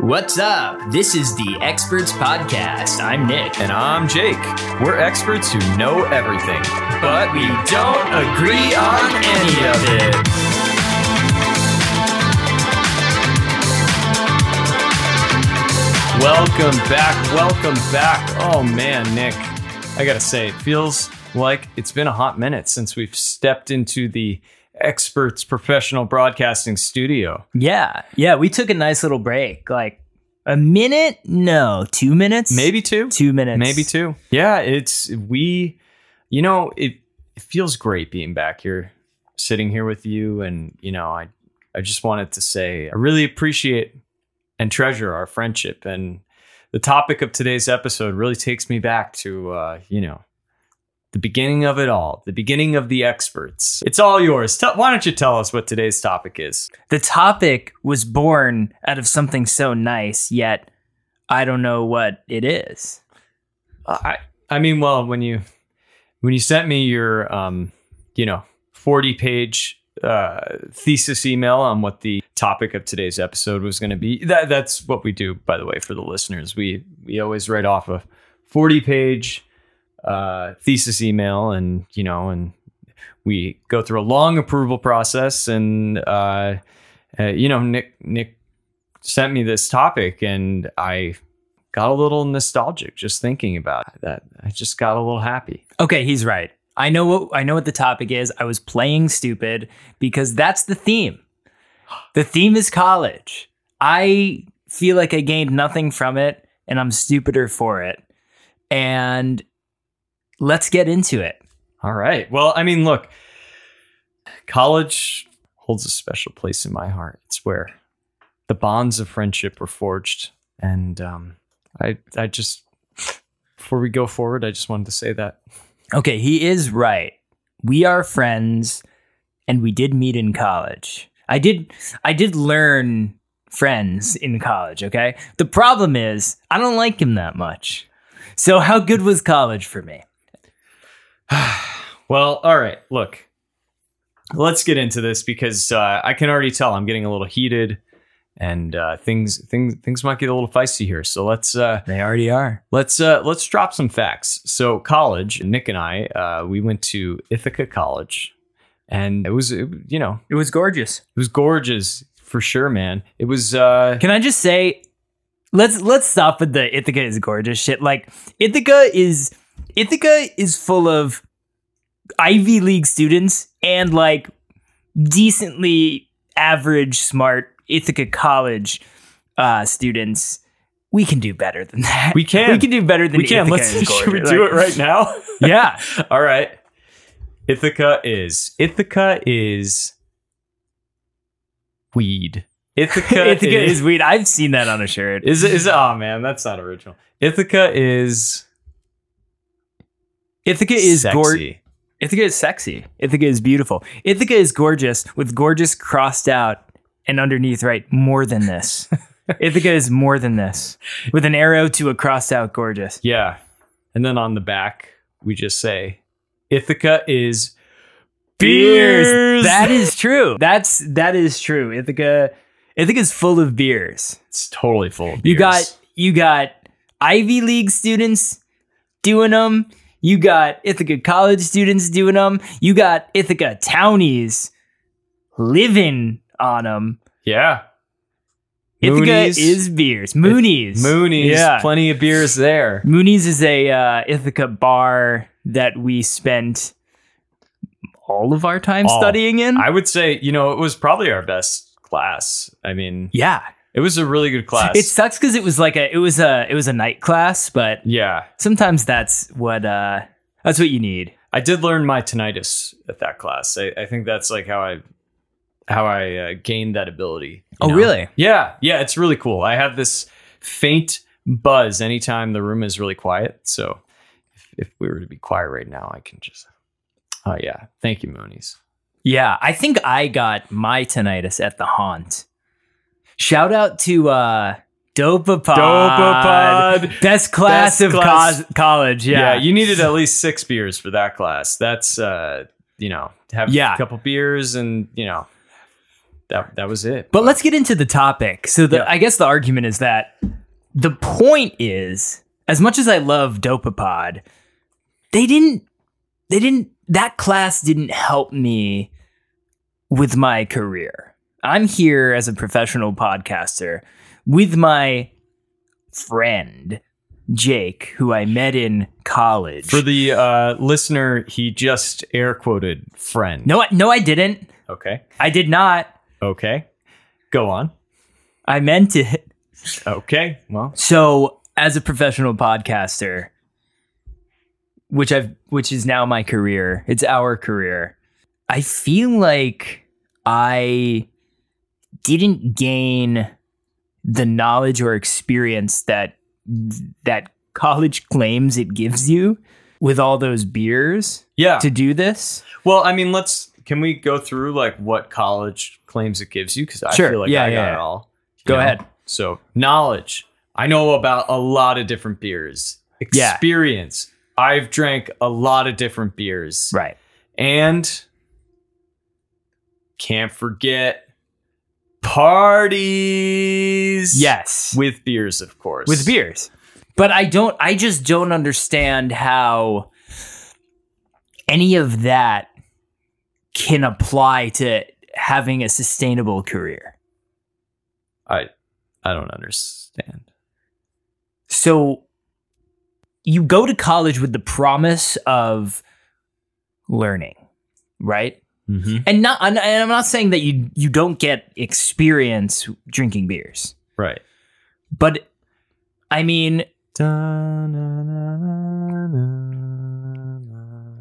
What's up? This is the Experts Podcast. I'm Nick. And I'm Jake. We're experts who know everything, but we don't agree on any of it. Welcome back. Welcome back. Oh man, Nick. I gotta say, it feels like it's been a hot minute since we've stepped into the experts professional broadcasting studio. Yeah. Yeah. We took a nice little break. Like a minute? No, two minutes? Maybe two. Two minutes. Maybe two. Yeah, it's we you know, it it feels great being back here, sitting here with you and you know, I I just wanted to say I really appreciate and treasure our friendship and the topic of today's episode really takes me back to uh, you know, the beginning of it all, the beginning of the experts. It's all yours. Tell, why don't you tell us what today's topic is? The topic was born out of something so nice, yet I don't know what it is. I I mean, well, when you when you sent me your um, you know, 40 page uh, thesis email on what the topic of today's episode was going to be. That that's what we do, by the way, for the listeners. We we always write off a 40 page uh, thesis email, and you know, and we go through a long approval process. And uh, uh, you know, Nick Nick sent me this topic, and I got a little nostalgic just thinking about that. I just got a little happy. Okay, he's right. I know what I know what the topic is. I was playing stupid because that's the theme. The theme is college. I feel like I gained nothing from it and I'm stupider for it. And let's get into it. All right. Well, I mean, look, college holds a special place in my heart. It's where the bonds of friendship were forged, and um, I, I just before we go forward, I just wanted to say that. Okay, he is right. We are friends, and we did meet in college. I did, I did learn friends in college. Okay, the problem is I don't like him that much. So, how good was college for me? well, all right. Look, let's get into this because uh, I can already tell I'm getting a little heated, and uh, things things things might get a little feisty here. So let's uh, They already are. let's uh, let's drop some facts. So college, Nick and I, uh, we went to Ithaca College, and it was it, you know It was gorgeous. it was gorgeous for sure, man. It was uh, Can I just say, let's let's stop with the Ithaca is gorgeous shit. Like Ithaca is Ithaca is full of Ivy League students and like decently average smart Ithaca College uh, students. We can do better than that. We can. We can do better than we can. Ithaca Let's should we do it right now? Yeah. All right. Ithaca is Ithaca is weed. Ithaca, Ithaca is weed. I've seen that on a shirt. is is oh man, that's not original. Ithaca is Ithaca is gorgeous. Ithaca is sexy. Ithaca is beautiful. Ithaca is gorgeous with gorgeous crossed out and underneath right more than this. Ithaca is more than this with an arrow to a crossed out gorgeous. Yeah. And then on the back, we just say Ithaca is beers. That is true. That's that is true. Ithaca Ithaca is full of beers. it's totally full. Of You beers. got you got Ivy League students doing them. You got Ithaca College students doing them. You got Ithaca townies living on them. yeah. Ithaca is beers. Moonies. Moonies. Yeah. Plenty of beers there. Moonies is a uh, Ithaca bar that we spent all of our time All. studying in. I would say, you know, it was probably our best class. I mean, yeah. It was a really good class. It sucks because it was like a it was a it was a night class, but yeah. sometimes that's what uh that's what you need. I did learn my tinnitus at that class. I, I think that's like how I how I uh, gained that ability. Oh, know? really? Yeah, yeah, it's really cool. I have this faint buzz anytime the room is really quiet. So if, if we were to be quiet right now, I can just. Oh yeah, thank you, Moonies. Yeah, I think I got my tinnitus at the haunt. Shout out to uh Dopapod. Dopapod. Best class Best of class. co- college. Yeah. Yeah. you needed at least six beers for that class. That's uh, you know, to have Yeah. a couple beers and you know, that that was it. But let's get into the topic. So the Yeah. I guess the argument is that the point is, as much as I love Dopapod, they didn't they didn't that class didn't help me with my career. I'm here as a professional podcaster with my friend Jake, who I met in college. For the uh, listener, he just air quoted friend. no, I- no, I didn't. Okay. I did not. Okay. Go on. I meant it. Okay. Well, So, as a professional podcaster, which I've which is now my career, it's our career. I feel like I didn't gain the knowledge or experience that that college claims it gives you with all those beers yeah. to do this. Well, I mean, let's. Can we go through like what college claims it gives you? Because I Sure. feel like Yeah, I yeah, got yeah. it all. Go ahead. So knowledge. I know about a lot of different beers. Experience. I've drank a lot of different beers. Right. And can't forget parties. Yes. With beers, of course. with beers. But I don't I just don't understand how any of that can apply to having a sustainable career. I I don't understand. So you go to college with the promise of learning, right? Mm-hmm. And not and I'm not saying that you you don't get experience drinking beers. Right. But I mean,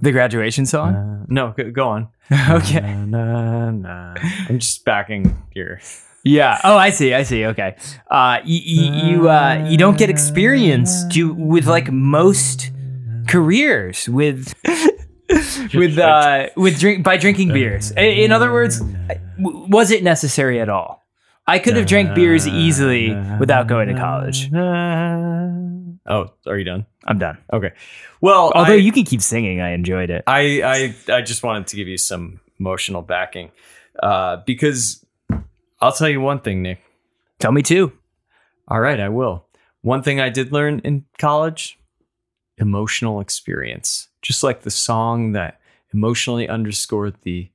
the graduation song? Uh, no, go, go on. okay. I'm just backing your. Yeah. Oh, I see. I see. Okay. Uh, you you uh, you don't get experience to with like most careers with with uh, with drink by drinking beers. In other words, was it necessary at all? I could have drank beers easily without going to college. Oh, are you done? I'm done. Okay. Well, Although I, you can keep singing, I enjoyed it. I, I, I just wanted to give you some emotional backing, uh, because I'll tell you one thing, Nick. Tell me too. All right, I will. One thing I did learn in college emotional experience. Just like the song that emotionally underscored the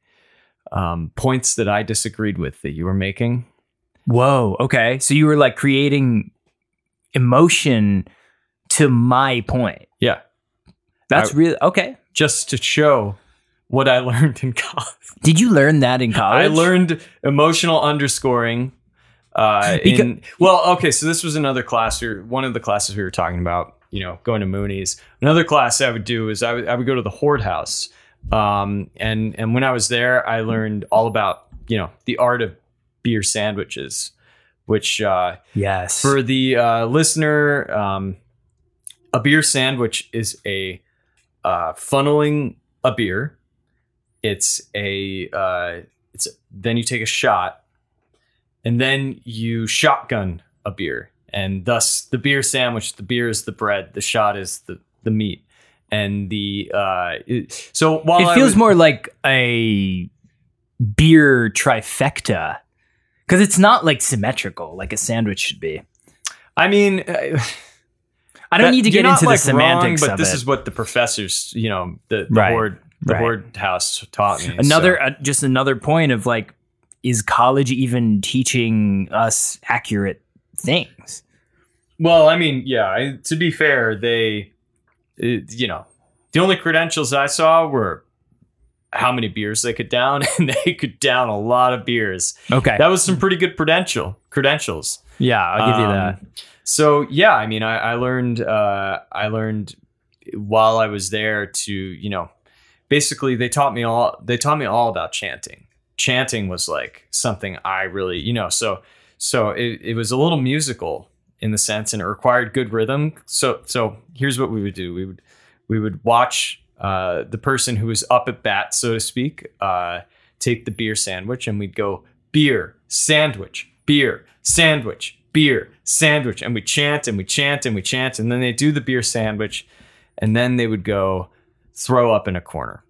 um, points that I disagreed with that you were making. Whoa. Okay. So you were like creating emotion to my point. Yeah. That's I- really okay. Just to show what I learned in college. Did you learn that in college? I learned emotional underscoring. Uh, Because- in, well, okay, so this was another class. Or one of the classes we were talking about. You know, going to Mooney's. Another class I would do is I would I would go to the Horde House. Um, and and when I was there, I learned all about you know the art of beer sandwiches, which uh, Yes. for the uh, listener, um, a beer sandwich is a uh, funneling a beer. It's a uh, it's then you take a shot, and then you shotgun a beer, and thus the beer sandwich. The beer is the bread. The shot is the the meat, and the uh, it- so while it feels was- more like a beer trifecta because it's not like symmetrical like a sandwich should be. I mean. Uh, I don't That- need to get into the semantics wrong, but this it. is what the professors, you know, the, the Right, horde, the right. horde house taught me. another so- uh, just another point of like is college even teaching us accurate things? Well, I mean, yeah. I, to be fair, they, uh, you know, the only credentials I saw were how many beers they could down, and they could down a lot of beers. Okay. That was some pretty good credential credentials. yeah, I'll give you Um, that. So yeah, I mean, I, I learned, uh, I learned while I was there to, you know, basically they taught me all, they taught me all about chanting. Chanting was like something I really, you know, so, so it, it was a little musical in the sense, and it required good rhythm. So, so here's what we would do: we would, we would watch uh, the person who was up at bat, so to speak, uh, take the beer sandwich, and we'd go beer sandwich, beer sandwich, beer sandwich, and we chant and we chant and we chant, and then they do the beer sandwich, and then they would go throw up in a corner.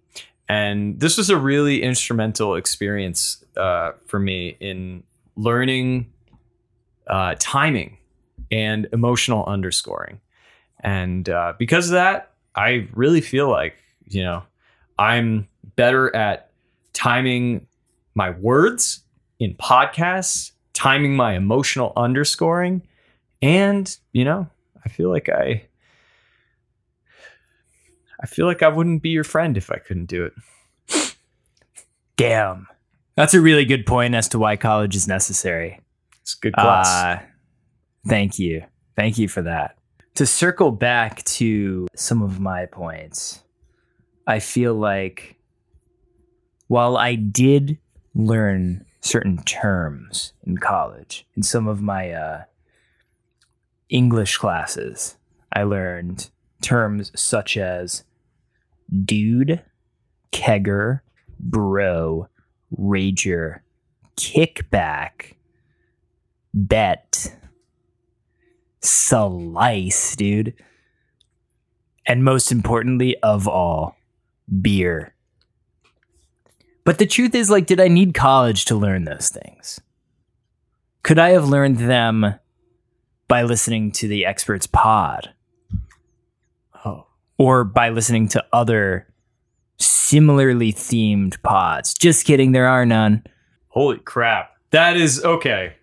And this was a really instrumental experience uh, for me in learning uh, timing and emotional underscoring. And uh, because of that, I really feel like, you know, I'm better at timing my words in podcasts, timing my emotional underscoring. And, you know, I feel like I. I feel like I wouldn't be your friend if I couldn't do it. Damn. That's a really good point as to why college is necessary. It's good class. Uh, thank you. Thank you for that. To circle back to some of my points, I feel like while I did learn certain terms in college, in some of my uh, English classes, I learned terms such as dude, kegger, bro, rager, kickback, bet, slice, dude. And most importantly of all, beer. But the truth is, like, did I need college to learn those things? Could I have learned them by listening to the experts pod? oh, Or by listening to other similarly themed pods? Just kidding, there are none. holy crap! That is okay.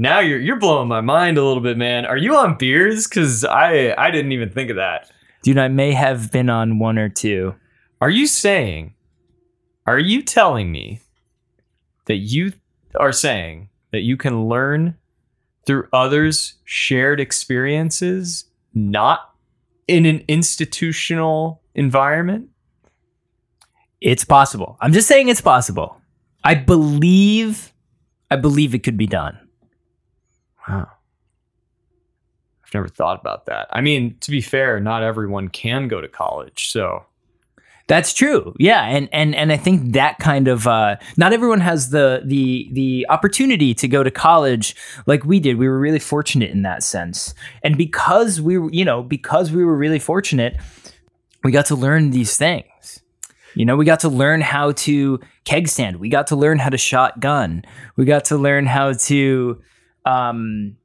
Now you're you're blowing my mind a little bit, man. Are you on beers? Because I I didn't even think of that. Dude, I may have been on one or two. Are you saying? Are you telling me that you are saying that you can learn through others' shared experiences, not in an institutional environment? It's possible. I'm just saying it's possible. I believe I believe it could be done. Wow. I've never thought about that. I mean, to be fair, not everyone can go to college. So, That's true. Yeah, and and and I think that kind of uh, not everyone has the the the opportunity to go to college like we did. We were really fortunate in that sense, and because we were, you know, because we were really fortunate, we got to learn these things. You know, we got to learn how to keg stand. We got to learn how to shotgun. We got to learn how to um,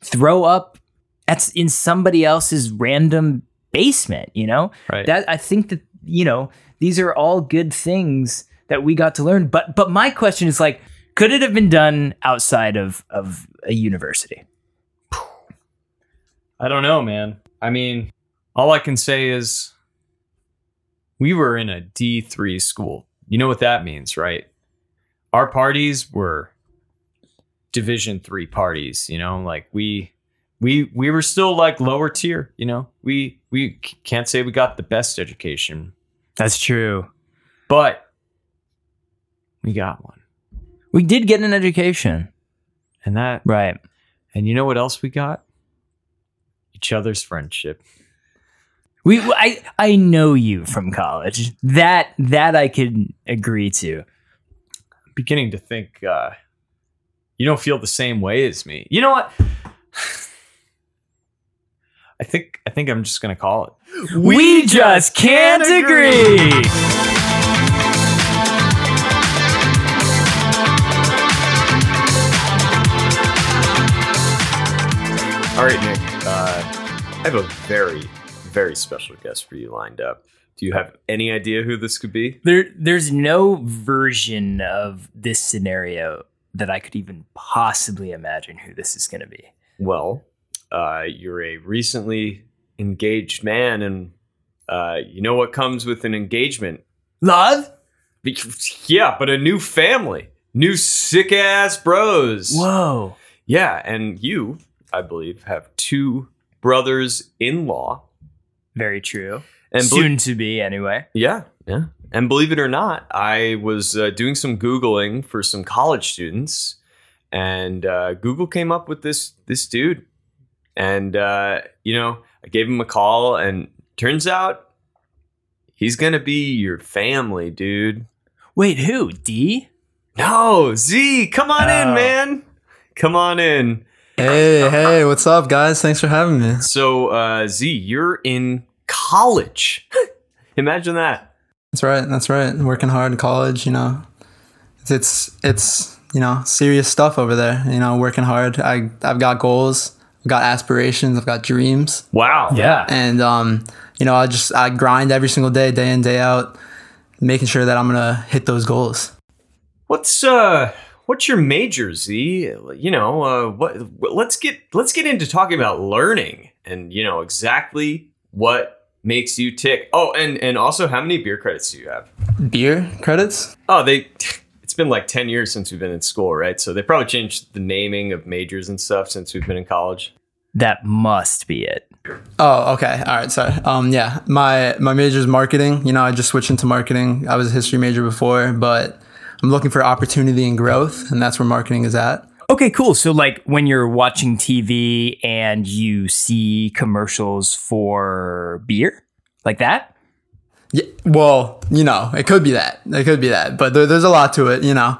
throw up at in somebody else's random basement. You know, right. that I think that you know these are all good things that we got to learn. But but my question is like, could it have been done outside of of a university? I don't know, man. I mean, all I can say is we were in a D3 school. You know what that means, right? Our parties were division 3 parties, you know, like we we we were still like lower tier, you know. We we can't say we got the best education, That's true. but we got one. We did get an education, And that right? and you know what else we got? Each other's friendship. We I I know you from college. That that I could agree to. beginning to think uh, you don't feel the same way as me. You know what? I think I think I'm just gonna call it. We just can't agree. All right, Nick. Uh, I have a very, very special guest for you lined up. Do you have any idea who this could be? There there's no version of this scenario that I could even possibly imagine who this is going to be. Well, uh, you're a recently engaged man, and uh, you know what comes with an engagement? Love? Yeah, but a new family, new sick ass bros. Whoa. Yeah, and you, I believe, have two brothers in law. Very true. And Soon to be, anyway. Yeah, yeah. And believe it or not, I was uh, doing some googling for some college students, and uh, Google came up with this this dude, and uh, you know, I gave him a call, and turns out he's gonna be your family, dude. Wait, who? D? No, Z, come on Oh. in, man. Come on in. Hey, hey, what's up, guys? Thanks for having me. So, uh, Z, you're in college. Imagine that. That's right. That's right. Working hard in college, you know, It's it's you know serious stuff over there. You know, working hard. I I've got goals. I've got aspirations. I've got dreams. Wow. Yeah. and um, you know, I just I grind every single day, day in, day out, making sure that I'm gonna hit those goals. What's uh what's your major, Z? You know, uh what let's get let's get into talking about learning and you know exactly what makes you tick. Oh, and and also how many beer credits do you have? Beer credits? Oh, they it's been like 10 years since we've been in school, right? So they probably changed the naming of majors and stuff since we've been in college. That must be it. Oh, okay. All right. Sorry. Um, yeah, my my major is marketing. You know, I just switched into marketing. I was a history major before, but I'm looking for opportunity and growth, and that's where marketing is at. Okay, cool. So, like, when you're watching TV and you see commercials for beer, like that? Yeah. Well, you know, it could be that. It could be that, but there, there's a lot to it. You know,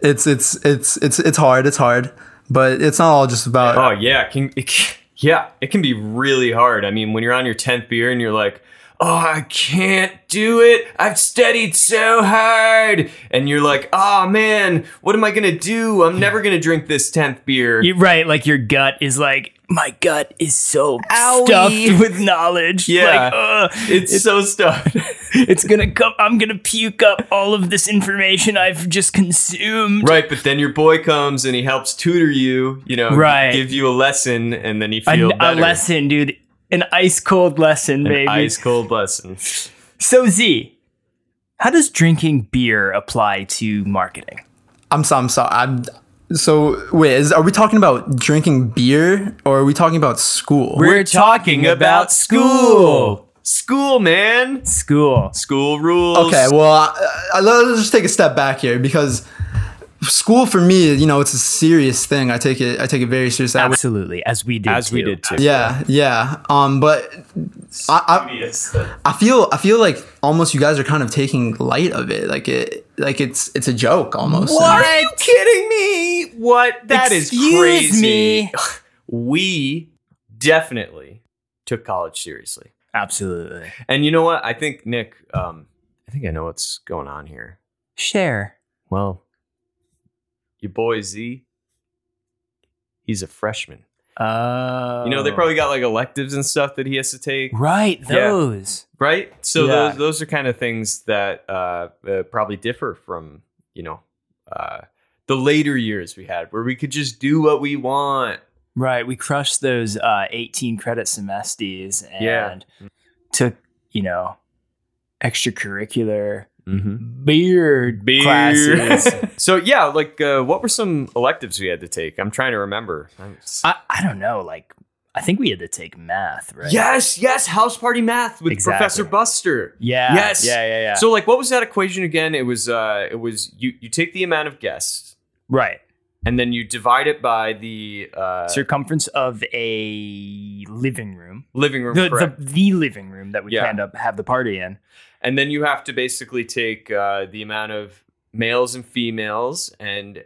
it's it's it's it's it's hard. It's hard, but it's not all just about. Oh yeah, it can, it can yeah, it can be really hard. I mean, when you're on your 10th beer and you're like, "Oh, I can't do it. I've studied so hard." And you're like, "Oh man, what am I going to do? I'm never going to drink this 10th beer." You're right. Like, your gut is like, my gut is so Owie. stuffed with knowledge. Yeah. Like, ugh, it's, so stuffed. it's gonna come. I'm gonna puke up all of this information I've just consumed. right, but then your boy comes and he helps tutor you, you know, Right. give you a lesson and then you A, feel a better. lesson, dude. An ice cold lesson, An baby. ice cold lesson. So Z, how does drinking beer apply to marketing? I'm so I'm sorry. I'm so wait. Is, are we talking about drinking beer or are we talking about school? We're talking about school. School, man. School. School rules. Okay, well, I, I, let's just take a step back here because school for me, you know, it's a serious thing. I take it, I take it very seriously. Absolutely, as we did. As we did too. yeah, yeah. Um, but I, I, I feel, I feel like almost you guys are kind of taking light of it, like it, like it's, it's a joke almost. What? Are you kidding me? What? That is Excuse crazy. me. We definitely took college seriously. Absolutely. And you know what? I think Nick, um, I think I know what's going on here. Share. Well, your boy Z, he's a freshman. Uh, You know, they probably got like electives and stuff that he has to take, right Yeah. those. right? So Yeah. those those are kind of things that uh, uh, probably differ from you know uh, the later years we had, where we could just do what we want. Right, we crushed those uh, 18 credit semesters and Yeah. took, you know, extracurricular Mm-hmm. beer, classes. so yeah, like uh, what were some electives we had to take? I'm trying to remember. I, I don't know, like I think we had to take math, right? Yes, yes, house party math with Exactly. Professor Buster. Yeah. Yes. Yeah, yeah, yeah. So like what was that equation again? It was uh it was you you take the amount of guests right. and then you divide it by the uh Circumference of a living room. living room The, the the living room that we Yeah. planned to have the party in. And then you have to basically take uh, the amount of males and females and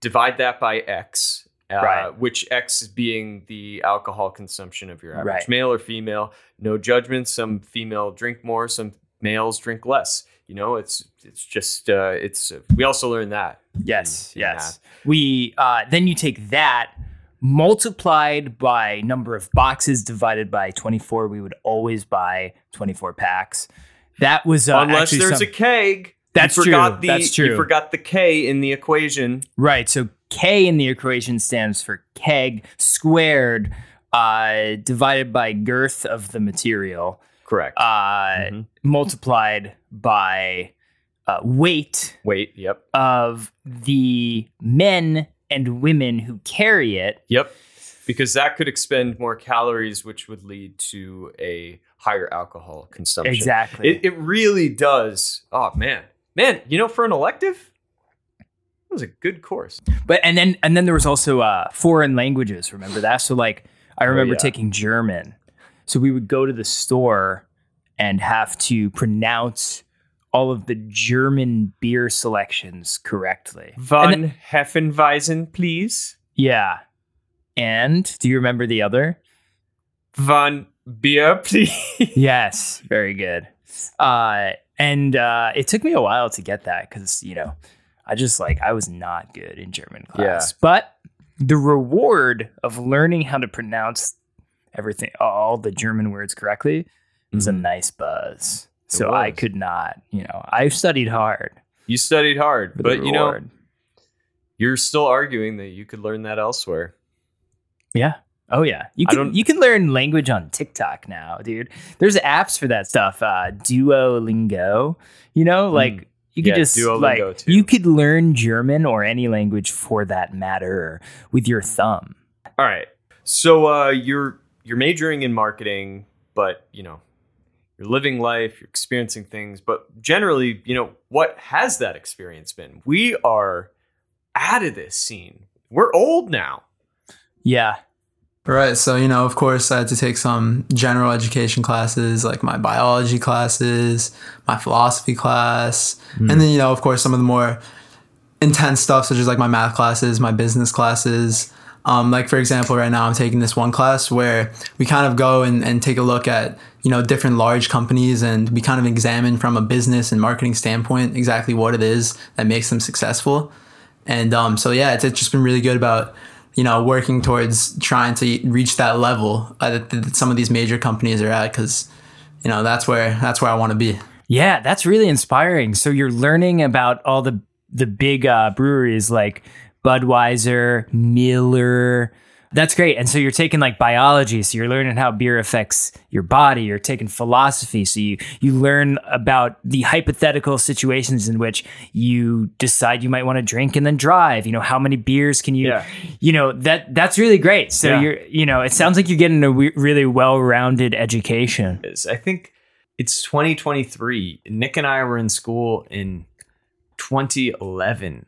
divide that by X. Uh, Right. Which X is being the alcohol consumption of your average Right. male or female. No judgment. Some female drink more. Some males drink less. You know, it's it's just uh, it's. we also learned that. Yes, in yes. We uh, then you take that multiplied by number of boxes divided by 24. We would always buy 24 packs. That was uh, Unless there's some- a keg. That's you forgot true. The, That's true. You forgot the K in the equation. right. So K in the equation stands for keg squared uh, divided by girth of the material Correct. uh, Mhm. multiplied by uh, weight Wait. Yep. of the men and women who carry it. Yep. Because that could expend more calories, which would lead to a higher alcohol consumption. Exactly. It, it really does. Oh, man. Man, you know, for an elective, it was a good course. But and then and then there was also uh, foreign languages. Remember that? So like I remember yeah. taking German. So we would go to the store and have to pronounce all of the German beer selections correctly. Von then- Heffenweisen, please. yeah. And do you remember the other? Von please. yes, very good. Uh, and uh, it took me a while to get that because you know I just like I was not good in German class. yeah. But the reward of learning how to pronounce everything all the German words correctly was a Mhm. nice buzz. It So I could not, you know, I studied hard. You studied hard, but you know, you're still arguing that you could learn that elsewhere. Yeah. Oh yeah. You can you can learn language on TikTok now, dude. There's apps for that stuff. Uh Duolingo. You know, like you could Hmm. Yeah, just Duolingo, like too. you could learn German or any language for that matter with your thumb. All right. So uh, you're you're majoring in marketing, but you know, you're living life, you're experiencing things, but generally, you know, what has that experience been? We are out of this scene. We're old now. Yeah. Right. So, you know, of course, I had to take some general education classes, like my biology classes, my philosophy class, and then, you know, of course, some of the more intense stuff, such as like my math classes, my business classes. Um, like, for example, right now I'm taking this one class where we kind of go and, and take a look at, you know, different large companies and we kind of examine from a business and marketing standpoint exactly what it is that makes them successful. And um, so, yeah, it's, it's just been really good about, you know, working towards trying to reach that level uh, that, that some of these major companies are at because, you know, that's where that's where I want to be. Yeah, that's really inspiring. So you're learning about all the the big uh, breweries like Budweiser, Miller. That's great. And so you're taking like biology, so you're learning how beer affects your body. You're taking philosophy, so you you learn about the hypothetical situations in which you decide you might want to drink and then drive. You know, how many beers can you Yeah. you know, that that's really great. So Yeah. you're you know, it sounds like you're getting a really well-rounded education. I think it's 2023. Nick and I were in school in 2011,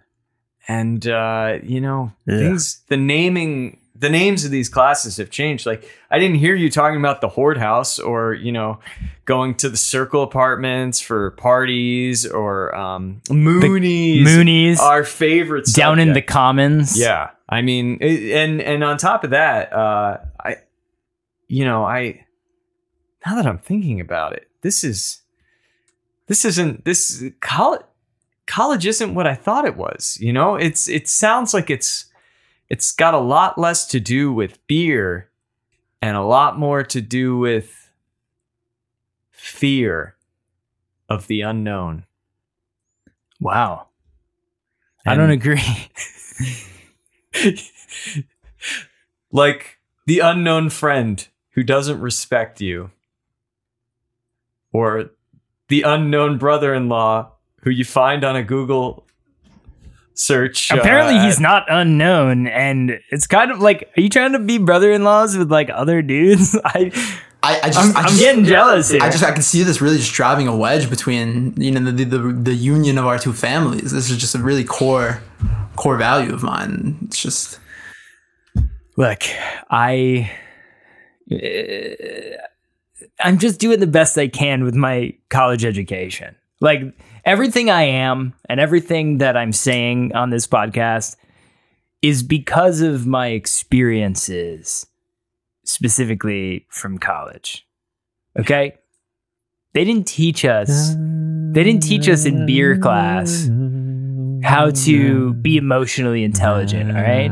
and uh, you know Yeah. things. The naming, the names of these classes have changed. Like I didn't hear you talking about the Horde House or you know going to the Circle Apartments for parties or um, Moonies. Moonies our favorite down in the commons. Yeah, I mean, and and on top of that, uh, I, you know, I now that I'm thinking about it, this is this isn't this college college isn't what I thought it was. You know, it's it sounds like it's it's got a lot less to do with beer and a lot more to do with fear of the unknown. Wow. I don't agree. like the unknown friend who doesn't respect you, or the unknown brother in law who you find on a Google search. uh, Apparently, he's not unknown, and it's kind of like, are you trying to be brother-in-laws with like other dudes? I, I, I just, I'm, I I'm just, getting jealous here. I just I can see this really just driving a wedge between you know the, the the union of our two families. This is just a really core core value of mine. It's just look, I, uh, I'm just doing the best I can with my college education. Like everything I am and everything that I'm saying on this podcast is because of my experiences, specifically from college. Okay. They didn't teach us, they didn't teach us in beer class how to be emotionally intelligent. All right.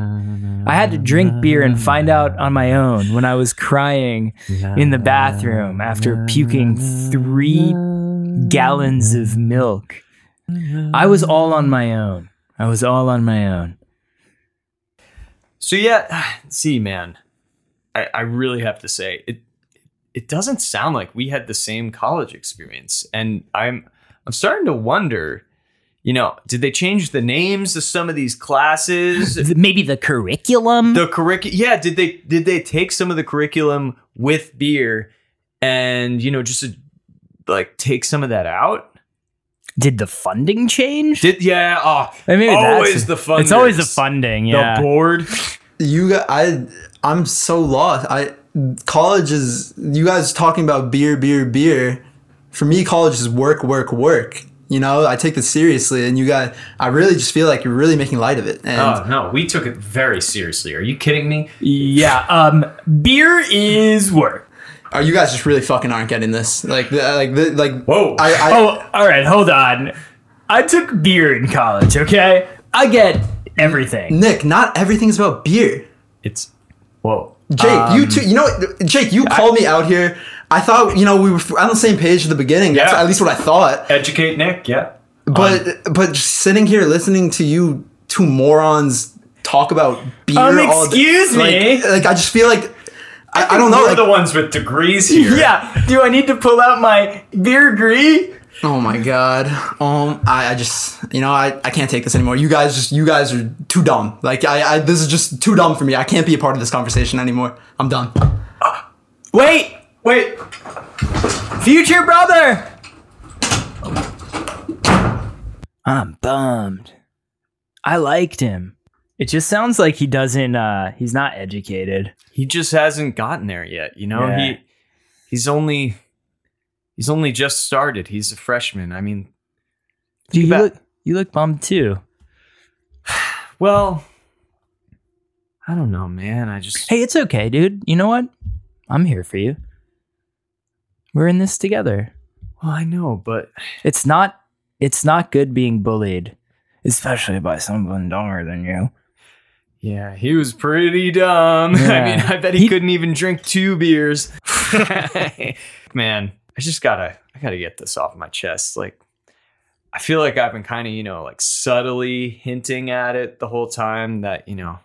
I had to drink beer and find out on my own when I was crying in the bathroom after puking three gallons of milk. I was all on my own. I was all on my own. So yeah, see, man, I, I really have to say it. It doesn't sound like we had the same college experience, and I'm I'm starting to wonder. You know, did they change the names of some of these classes? Maybe the curriculum. the curriculum, yeah. Did they did they take some of the curriculum with beer, and you know, just like take some of that out? Did the funding change? Did yeah? Oh, I mean, always the funders. It's always the funding. Yeah. The board. you got I I'm so lost. I college is you guys talking about beer, beer, beer. For me, college is work, work, work. You know, I take this seriously, and you got. I really just feel like you're really making light of it. And Oh no, we took it very seriously. Are you kidding me? yeah. Um, beer is work. Are you guys just really fucking aren't getting this? Like, the, like, the, like. Whoa. I, I, Oh, all right. Hold on. I, I took beer in college, okay? I get everything. Nick, not everything's about beer. It's whoa. Jake, you too. You know, what? Jake, you called me out here. I thought you know we were on the same page at the beginning. That's Yeah. at least what I thought. Educate Nick, yeah. But but just sitting here listening to you two morons talk about beer. Um, all day- excuse me? Like, like I just feel like I, I don't know. We're Like, the ones with degrees here. Yeah. Do I need to pull out my beer agree? oh my god. Um, I, I just you know I, I can't take this anymore. You guys just you guys are too dumb. Like I, I this is just too dumb for me. I can't be a part of this conversation anymore. I'm done. Wait, Wait, future brother. I'm bummed. I liked him. It just sounds like he doesn't uh he's not educated. he just hasn't gotten there yet. You know, Yeah. he he's only he's only just started. He's a freshman. I mean, Do you about- look you look bummed too. well, I don't know, man. I just Hey, it's okay, dude. You know what? I'm here for you. We're in this together. well, I know, but It's not it's not good being bullied, especially by someone dumber than you. Yeah, he was pretty dumb. I mean, I bet he, He- couldn't even drink two beers. man, I just gotta I gotta get this off my chest. Like I feel like I've been kind of, you know, like subtly hinting at it the whole time that, you know,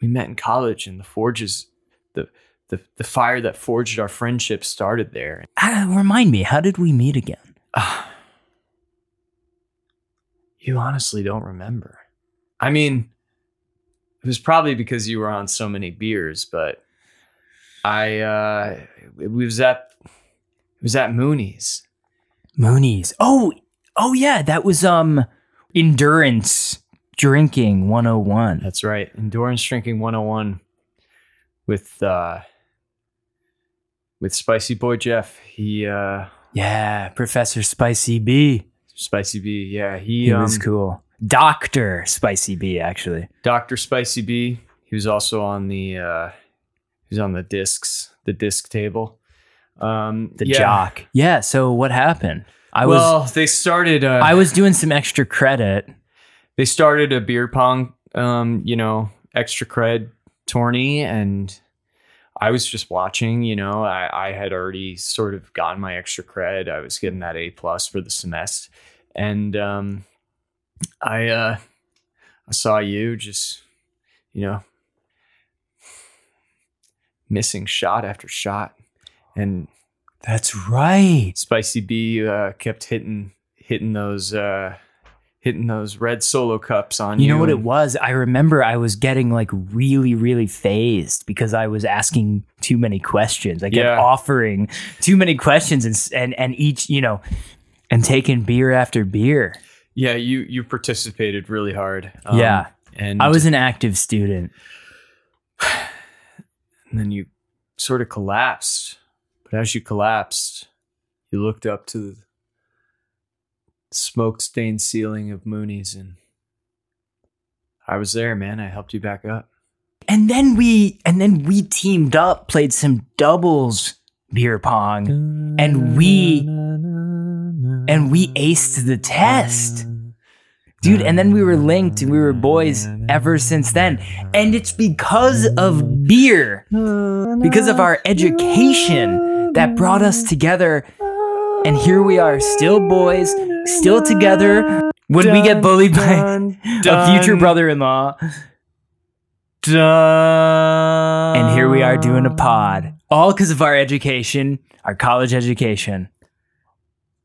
we met in college and the forges the the, the fire that forged our friendship started there. Ah, remind me, how did we meet again? You honestly don't remember. I mean, was probably because you were on so many beers, but I uh it was at it was at Mooney's. Moonies. Oh, oh yeah, that was um endurance drinking 101. That's right. Endurance drinking 101 with uh with Spicy Boy Jeff. He uh Yeah, Professor Spicy B. Spicy B, yeah, he, He um, was cool. Doctor Spicy B actually. Dr. Spicy B. He was also on the uh he was on the discs, the disc table. Um The yeah. jock. Yeah, so what happened? I well, was they started uh I was doing some extra credit. they started a beer pong um, you know, extra cred tourney and I was just watching, you know, I, I had already sort of gotten my extra cred. I was getting that A plus for the semester. And um I uh I saw you just, you know, missing shot after shot. And That's right. Spicy B uh, kept hitting hitting those uh, hitting those red solo cups on you. You know what it was? I remember I was getting like really, really fazed because I was asking too many questions. I kept Yeah. offering too many questions and, and and each, you know, and taking beer after beer. Yeah, you you participated really hard. Um, Yeah. and I was an active student. and then you sort of collapsed. But as you collapsed, you looked up to the smoke stained ceiling of Mooney's, and I was there, man. I helped you back up. And then we and then we teamed up, played some doubles beer pong, and we and we aced the test. Dude, and then we were linked and we were boys ever since then. And it's because of beer, because of our education that brought us together. And here we are, still boys, still together. When we get bullied by a future brother in law. And here we are doing a pod, all because of our education, our college education.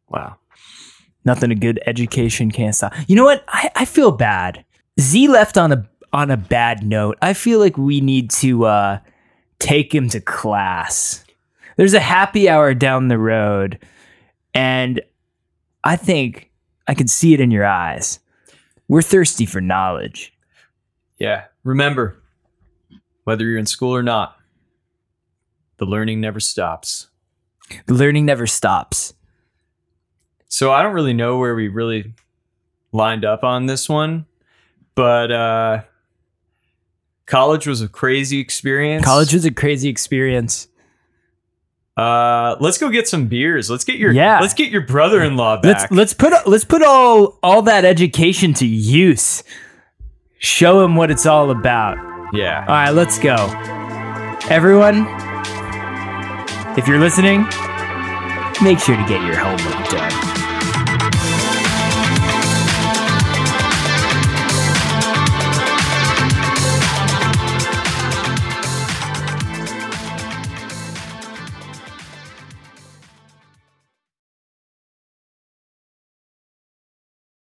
Wow. Nothing a good education can't stop. You know what? I, I feel bad. Z left on a on a bad note. I feel like we need to uh, take him to class. There's a happy hour down the road, and I think I can see it in your eyes. We're thirsty for knowledge. Yeah. Remember, whether you're in school or not, the learning never stops. The learning never stops. So I don't really know where we really lined up on this one, but uh, college was a crazy experience. College was a crazy experience. Uh, let's go get some beers. Let's get your Yeah. Let's get your brother-in-law Let's back. let's put let's put all all that education to use. Show him what it's all about. yeah. All right, let's go. Everyone, if you're listening, make sure to get your homework done.